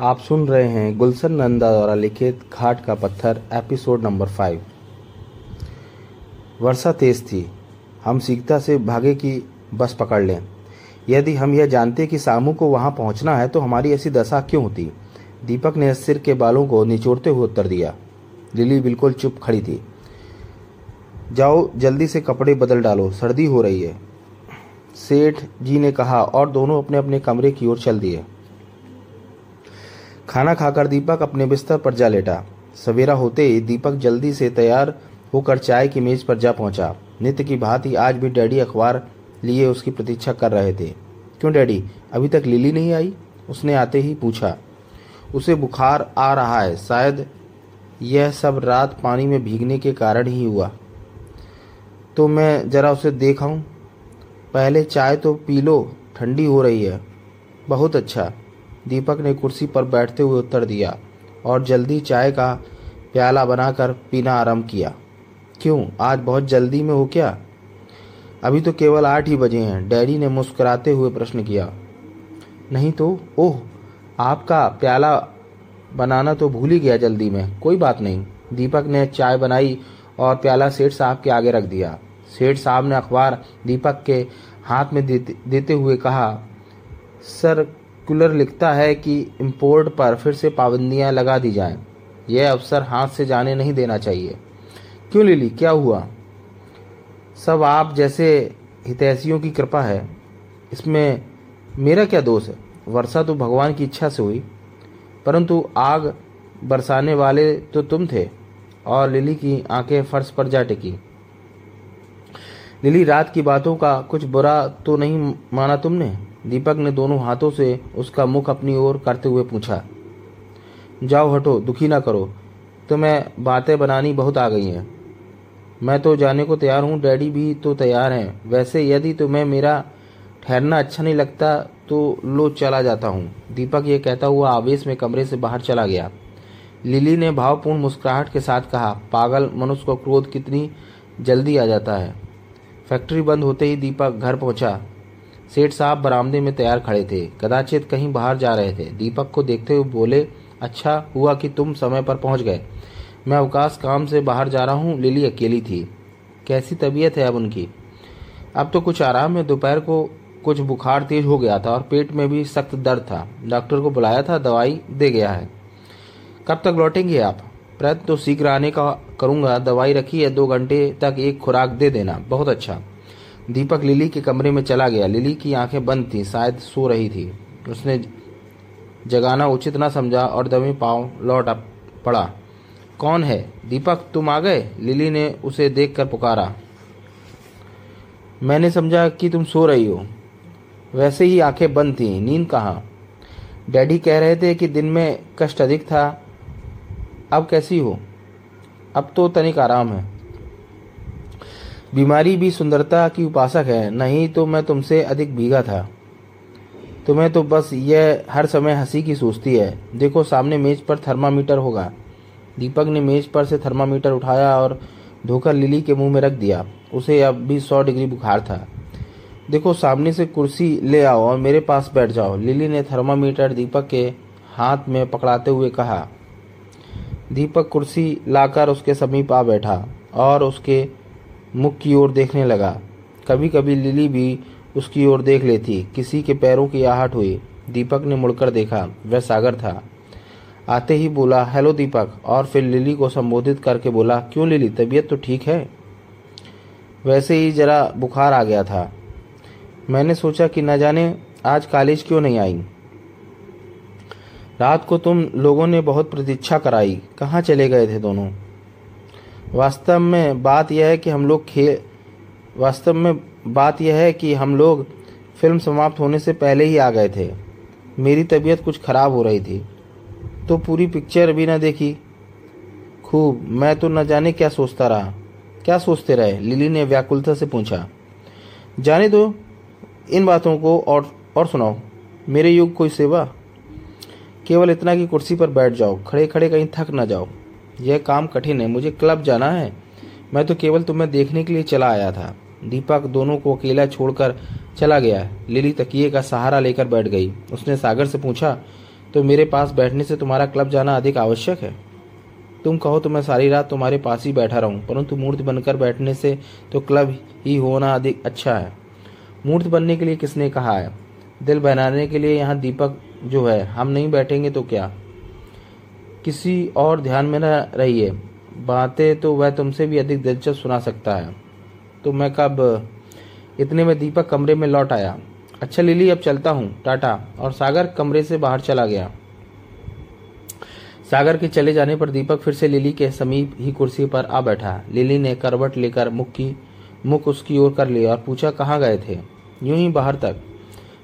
आप सुन रहे हैं गुलशन नंदा द्वारा लिखित घाट का पत्थर, एपिसोड नंबर फाइव वर्षा तेज थी। हम सीखता से भागे कि बस पकड़ लें। यदि हम यह जानते कि सामू को वहाँ पहुँचना है तो हमारी ऐसी दशा क्यों होती? दीपक ने सिर के बालों को निचोड़ते हुए उत्तर दिया। लिली बिल्कुल चुप खड़ी थी। जाओ, जल्दी से कपड़े बदल डालो। सर्दी हो रही है। सेठ जी ने कहा, और दोनों अपने अपने कमरे की ओर चल दिए। खाना खाकर दीपक अपने बिस्तर पर जा लेटा। सवेरा होते ही दीपक जल्दी से तैयार होकर चाय की मेज पर जा पहुँचा। नित्य की भांति आज भी डैडी अखबार लिए उसकी प्रतीक्षा कर रहे थे। क्यों डैडी, अभी तक लिली नहीं आई? उसने आते ही पूछा। उसे बुखार आ रहा है। शायद यह सब रात पानी में भीगने के कारण ही हुआ। तो मैं जरा उसे देखाऊं। पहले चाय तो पी लो, ठंडी हो रही है। बहुत अच्छा। दीपक ने कुर्सी पर बैठते हुए उत्तर दिया और जल्दी चाय का प्याला बनाकर पीना आरंभ किया। क्यों? आज बहुत जल्दी में हो क्या? अभी तो केवल आठ ही बजे हैं। डैडी ने मुस्कुराते हुए प्रश्न किया। नहीं तो? ओह आपका प्याला बनाना तो भूल ही गया जल्दी में। कोई बात नहीं। दीपक ने चाय बनाई और प्याला सेठ साहब के आगे रख दिया। सेठ साहब ने अखबार दीपक के हाथ में देते, देते हुए कहा सर्कुलर लिखता है कि इम्पोर्ट पर फिर से पाबंदियाँ लगा दी जाएँ। यह अवसर हाथ से जाने नहीं देना चाहिए। क्यों लिली? क्या हुआ? सब आप जैसे हितैषियों की कृपा है। इसमें मेरा क्या दोष है? वर्षा तो भगवान की इच्छा से हुई। परंतु आग बरसाने वाले तो तुम थे और लिली की आँखें फर्श पर जा टिकी। लिली, रात की बातों का कुछ बुरा तो नहीं माना तुमने? दीपक ने दोनों हाथों से उसका मुख अपनी ओर करते हुए पूछा, जाओ हटो, दुखी ना करो, तुम्हें बातें बनानी बहुत आ गई हैं। मैं तो जाने को तैयार हूँ, डैडी भी तो तैयार हैं। वैसे यदि तुम्हें मेरा ठहरना अच्छा नहीं लगता तो लो चला जाता हूँ। दीपक ये कहता हुआ आवेश में कमरे से बाहर चला गया। लिली ने भावपूर्ण मुस्कुराहट के साथ कहा, पागल मनुष्य को क्रोध कितनी जल्दी आ जाता है। फैक्ट्री बंद होते ही दीपक घर पहुँचा। सेठ साहब बरामदे में तैयार खड़े थे। कदाचित कहीं बाहर जा रहे थे। दीपक को देखते हुए बोले अच्छा हुआ कि तुम समय पर पहुँच गए। मैं अवकाश काम से बाहर जा रहा हूँ। लिली अकेली थी। कैसी तबीयत है अब उनकी? अब तो कुछ आराम है दोपहर को कुछ बुखार तेज हो गया था और पेट में भी सख्त दर्द था। डॉक्टर को बुलाया था, दवाई दे गया है। कब तक लौटेंगे आप? प्रयत्न तो शीघ्र आने का करूँगा। दवाई रखी है दो घंटे तक एक खुराक दे देना। बहुत अच्छा। दीपक लिली के कमरे में चला गया। लिली की आँखें बंद थी, शायद सो रही थी। उसने जगाना उचित न समझा और दमे पाँव लौट पड़ा। कौन है? दीपक, तुम आ गए? लिली ने उसे देखकर पुकारा। मैंने समझा कि तुम सो रही हो। वैसे ही आँखें बंद थीं। नींद कहाँ? डैडी कह रहे थे कि दिन में कष्ट अधिक था। अब कैसी हो? अब तो तनिक आराम है। बीमारी भी सुंदरता की उपासक है, नहीं तो मैं तुमसे अधिक भीगा था। तुम्हें तो बस यह हर समय हँसी की सोचती है। देखो, सामने मेज पर थर्मामीटर होगा। दीपक ने मेज पर से थर्मामीटर उठाया और धोकर लिली के मुँह में रख दिया। उसे अब भी सौ डिग्री बुखार था। देखो, सामने से कुर्सी ले आओ और मेरे पास बैठ जाओ, लिली ने थर्मामीटर दीपक के हाथ में पकड़ाते हुए कहा। दीपक कुर्सी लाकर उसके समीप आ बैठा और उसके मुख की ओर देखने लगा। कभी कभी लिली भी उसकी ओर देख लेती। किसी के पैरों की आहट हुई। दीपक ने मुड़कर देखा। वह सागर था। आते ही बोला, हेलो दीपक। और फिर लिली को संबोधित करके बोला, क्यों लिली, तबीयत तो ठीक है? वैसे ही जरा बुखार आ गया था। मैंने सोचा कि न जाने आज कॉलेज क्यों नहीं आई। रात को तुम लोगों ने बहुत प्रतीक्षा कराई। कहाँ चले गए थे दोनों? वास्तव में बात यह है कि हम लोग खेल, वास्तव में बात यह है कि हम लोग फ़िल्म समाप्त होने से पहले ही आ गए थे। मेरी तबीयत कुछ खराब हो रही थी। तो पूरी पिक्चर भी न देखी। खूब, मैं तो न जाने क्या सोचता रहा। क्या सोचते रहे? लिली ने व्याकुलता से पूछा। जाने दो इन बातों को और और सुनाओ। मेरे युग कोई सेवा? केवल इतना कि कुर्सी पर बैठ जाओ। खड़े खड़े कहीं थक ना जाओ। यह काम कठिन है, मुझे क्लब जाना है। मैं तो केवल तुम्हें देखने के लिए चला आया था। दीपक दोनों को अकेला छोड़कर चला गया। लिली तकिए का सहारा लेकर बैठ गई। उसने सागर से पूछा तो मेरे पास बैठने से तुम्हारा क्लब जाना अधिक आवश्यक है? तुम कहो तो मैं सारी रात तुम्हारे पास ही बैठा रहूँ, परंतु मूर्त बनकर बैठने से तो क्लब ही होना अधिक अच्छा है। मूर्त बनने के लिए किसने कहा है? दिल बहनाने के लिए यहाँ दीपक जो है, हम नहीं बैठेंगे तो क्या? किसी और ध्यान में न रहिए। बातें तो वह तुमसे भी अधिक दिलचस्प सुना सकता है। तो मैं कब, इतने में दीपक कमरे में लौट आया। अच्छा लिली, अब चलता हूँ। टाटा। और सागर कमरे से बाहर चला गया। सागर के चले जाने पर दीपक फिर से लिली के समीप ही कुर्सी पर आ बैठा। लिली ने करवट लेकर मुख की, मुख उसकी ओर कर लिया और पूछा, कहाँ गए थे? यूँ ही बाहर तक।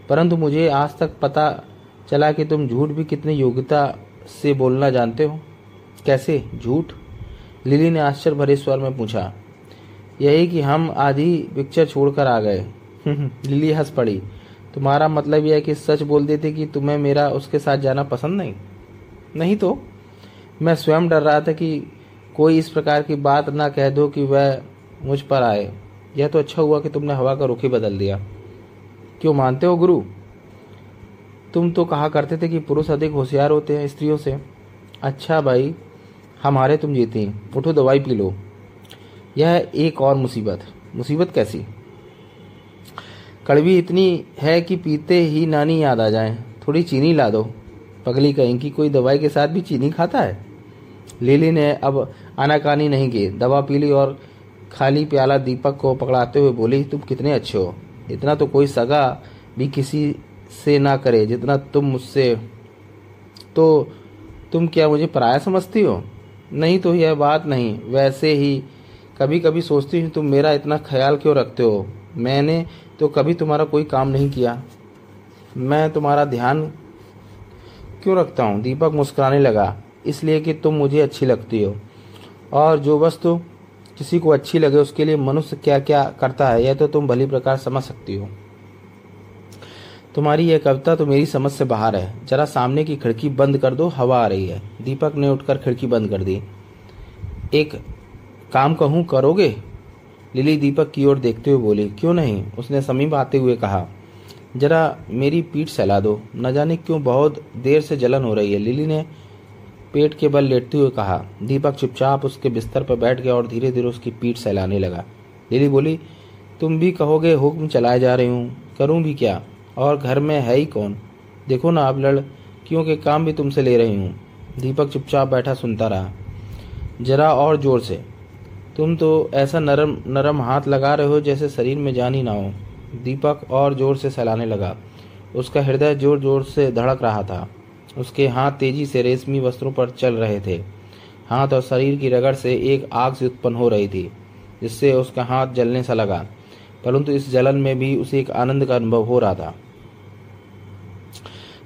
परंतु मुझे आज तक पता चला कि तुम झूठ भी कितनी योग्यता से बोलना जानते हो? कैसे? झूठ? लिली ने आश्चर्य भरे स्वर में पूछा। यही कि हम आधी पिक्चर छोड़कर आ गए। लिली हंस पड़ी। तुम्हारा मतलब यह है कि सच बोल देते कि तुम्हें मेरा उसके साथ जाना पसंद नहीं? नहीं तो? मैं स्वयं डर रहा था कि कोई इस प्रकार की बात ना कह दो कि वह मुझ पर आए। यह तो अच्छा हुआ कि तुमने हवा का रुख ही बदल दिया। क्यों मानते हो गुरु? तुम तो कहा करते थे कि पुरुष अधिक होशियार होते हैं स्त्रियों से। अच्छा भाई हमारे तुम जीती उठो, दवाई पी लो। यह एक और मुसीबत। मुसीबत कैसी? कड़वी इतनी है कि पीते ही नानी याद आ जाए। थोड़ी चीनी ला दो। पगली कहें कि कोई दवाई के साथ भी चीनी खाता है? लिली ने अब आनाकानी नहीं की। दवा पी ली और खाली प्याला दीपक को पकड़ाते हुए बोली, तुम कितने अच्छे हो। इतना तो कोई सगा भी किसी से ना करे, जितना तुम मुझसे तो तुम क्या मुझे पराया समझती हो? नहीं तो यह बात नहीं। वैसे ही कभी कभी सोचती हूँ, तुम मेरा इतना ख्याल क्यों रखते हो? मैंने तो कभी तुम्हारा कोई काम नहीं किया। मैं तुम्हारा ध्यान क्यों रखता हूँ? दीपक मुस्कुराने लगा। इसलिए कि तुम मुझे अच्छी लगती हो। और जो वस्तु किसी को अच्छी लगे, उसके लिए मनुष्य क्या क्या करता है, यह तो तुम भली प्रकार समझ सकती हो। तुम्हारी यह कविता तो मेरी समझ से बाहर है। जरा सामने की खिड़की बंद कर दो, हवा आ रही है। दीपक ने उठकर खिड़की बंद कर दी। एक काम कहूँ, करोगे? लिली दीपक की ओर देखते हुए बोली, क्यों नहीं? उसने समीप आते हुए कहा, जरा मेरी पीठ सहला दो। न जाने क्यों बहुत देर से जलन हो रही है। लिली ने पेट के बल लेटते हुए कहा, दीपक चुपचाप उसके बिस्तर पर बैठ गया और धीरे धीरे उसकी पीठ सहलाने लगा। लिली बोली, तुम भी कहोगे, हुक्म चलाए जा रही हूँ। करूँ भी क्या? और घर में है ही कौन? देखो ना आप लड़कियों के काम भी तुमसे ले रही हूँ। दीपक चुपचाप बैठा सुनता रहा। जरा और ज़ोर से। तुम तो ऐसा नरम नरम हाथ लगा रहे हो जैसे शरीर में जान ही ना हो। दीपक और ज़ोर से सहलाने लगा। उसका हृदय ज़ोर ज़ोर से धड़क रहा था। उसके हाथ तेज़ी से रेशमी वस्त्रों पर चल रहे थे। हाथ और शरीर की रगड़ से एक आग से उत्पन्न हो रही थी, जिससे उसका हाथ जलने सा लगा। परंतु इस जलन में भी उसे एक आनंद का अनुभव हो रहा था।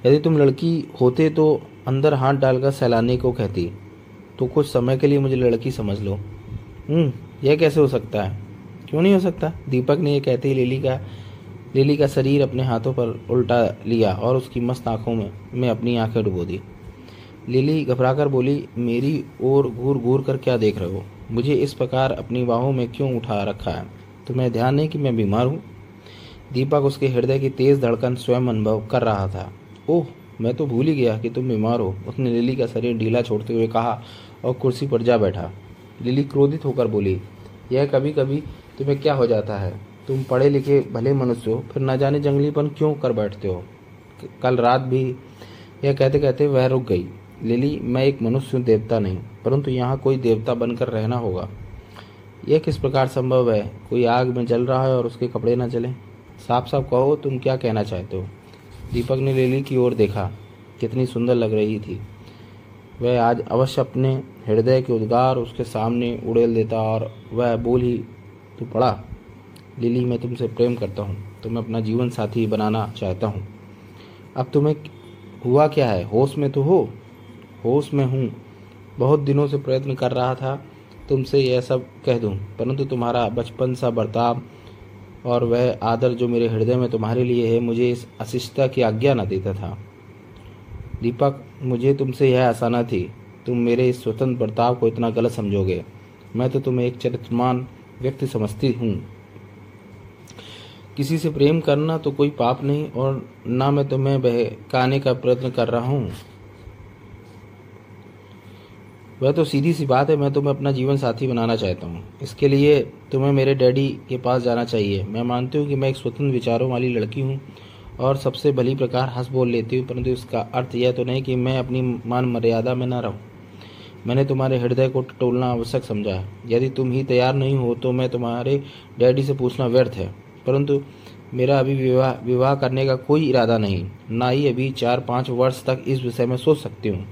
यदि तुम लड़की होते तो अंदर हाथ डालकर सहलाने को कहती तो कुछ समय के लिए मुझे लड़की समझ लो। हम्म यह कैसे हो सकता है? क्यों नहीं हो सकता? दीपक ने यह कहते ही लिली का लिली का शरीर अपने हाथों पर उल्टा लिया और उसकी मस्त आँखों में में अपनी आँखें डुबो दी। लिली घबराकर बोली, मेरी ओर घूर घूर कर क्या देख रहे हो? मुझे इस प्रकार अपनी बाहों में क्यों उठा रखा है? तुम्हें ध्यान नहीं कि मैं बीमार हूँ? दीपक उसके हृदय की तेज धड़कन स्वयं अनुभव कर रहा था। ओह, मैं तो भूल ही गया कि तुम बीमार हो। उसने लिली का शरीर ढीला छोड़ते हुए कहा और कुर्सी पर जा बैठा। लिली क्रोधित होकर बोली, यह कभी कभी तुम्हें क्या हो जाता है? तुम पढ़े लिखे भले मनुष्य हो, फिर न जाने जंगलीपन क्यों कर बैठते हो? कल रात भी यह कहते कहते वह रुक गई। लिली, मैं एक मनुष्य हूँ देवता नहीं, परंतु यहाँ कोई देवता बनकर रहना होगा। यह किस प्रकार संभव है? कोई आग में जल रहा है और उसके कपड़े न जले? साफ़ साफ़ कहो, तुम क्या कहना चाहते हो? दीपक ने लिली की ओर देखा। कितनी सुंदर लग रही थी। वह आज अवश्य अपने हृदय के उद्गार उसके सामने उड़ेल देता और वह बोल ही, तू पढ़ा। लिली, मैं तुमसे प्रेम करता हूँ। तुम्हें अपना जीवन साथी बनाना चाहता हूँ। अब तुम्हें हुआ क्या है? होश में तो हो। होश में हूँ। बहुत दिनों से प्रयत्न कर रहा था। तुमसे यह सब कह दूँ। परंतु तुम्हारा बचपन सा बर्ताव और वह आदर जो मेरे हृदय में तुम्हारे लिए है, मुझे इस अशिष्टता की आज्ञा न देता था। दीपक, मुझे तुमसे यह आसाना थी। तुम मेरे इस स्वतंत्र बर्ताव को इतना गलत समझोगे। मैं तो तुम्हें एक चरित्रमान व्यक्ति समझती हूँ। किसी से प्रेम करना तो कोई पाप नहीं, और ना मैं तुम्हें बहकाने का प्रयत्न कर रहा हूँ। वह तो सीधी सी बात है, मैं तुम्हें अपना जीवन साथी बनाना चाहता हूँ। इसके लिए तुम्हें मेरे डैडी के पास जाना चाहिए। मैं मानती हूँ कि मैं एक स्वतंत्र विचारों वाली लड़की हूँ और सबसे भली प्रकार हंस बोल लेती हूँ, परंतु इसका अर्थ यह तो नहीं कि मैं अपनी मान मर्यादा में न रहूँ। मैंने तुम्हारे हृदय को टटोलना आवश्यक समझा। है यदि तुम ही तैयार नहीं हो तो मैं तुम्हारे डैडी से पूछना व्यर्थ है। परंतु मेरा अभी विवाह विवाह करने का कोई इरादा नहीं। ना ही अभी चार पाँच वर्ष तक इस विषय में सोच सकती हूँ।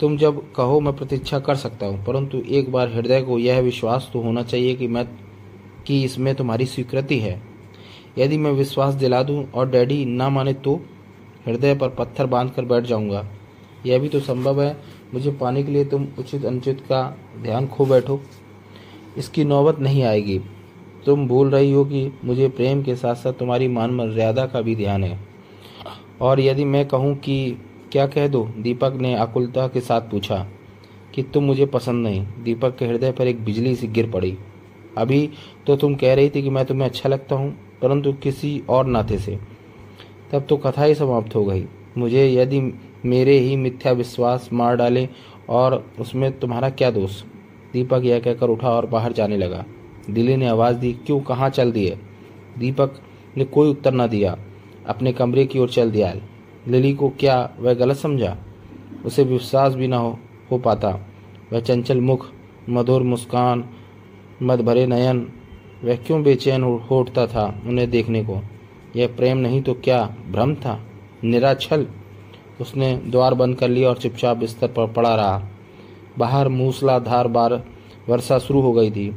तुम जब कहो, मैं प्रतीक्षा कर सकता हूँ, परंतु एक बार हृदय को यह विश्वास तो होना चाहिए कि मैं, कि इसमें तुम्हारी स्वीकृति है। यदि मैं विश्वास दिला दूँ और डैडी ना माने तो हृदय पर पत्थर बाँध कर बैठ जाऊँगा। यह भी तो संभव है। मुझे पाने के लिए तुम उचित अनुचित का ध्यान खो बैठो। इसकी नौबत नहीं आएगी। तुम बोल रही हो कि मुझे प्रेम के साथ साथ तुम्हारी मान मर्यादा का भी ध्यान है। और यदि मैं कहूँ कि क्या कह दो? दीपक ने आकुलता के साथ पूछा कि तुम मुझे पसंद नहीं। दीपक के हृदय पर एक बिजली सी गिर पड़ी। अभी तो तुम कह रही थी कि मैं तुम्हें अच्छा लगता हूँ, परंतु किसी और नाते से। तब तो कथा ही समाप्त हो गई। मुझे यदि मेरे ही मिथ्या विश्वास मार डाले और उसमें तुम्हारा क्या दोष? दीपक यह कहकर उठा और बाहर जाने लगा। दिल्ली ने आवाज़ दी, क्यों? कहाँ चल दिए? दीपक ने कोई उत्तर न दिया। अपने कमरे की ओर चल दिया। लिली को क्या वह गलत समझा? उसे विश्वास भी ना हो, हो पाता। वह चंचल मुख मधुर मुस्कान मद भरे नयन वह क्यों बेचैन हो उठता था उन्हें देखने को? यह प्रेम नहीं तो क्या भ्रम था? निराछल उसने द्वार बंद कर लिया और चुपचाप बिस्तर पर पड़ा रहा। बाहर मूसलाधार बार वर्षा शुरू हो गई थी।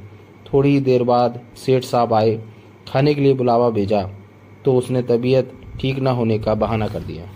थोड़ी देर बाद सेठ साहब आए खाने के लिए बुलावा भेजा। तो उसने तबीयत ठीक न होने का बहाना कर दिया।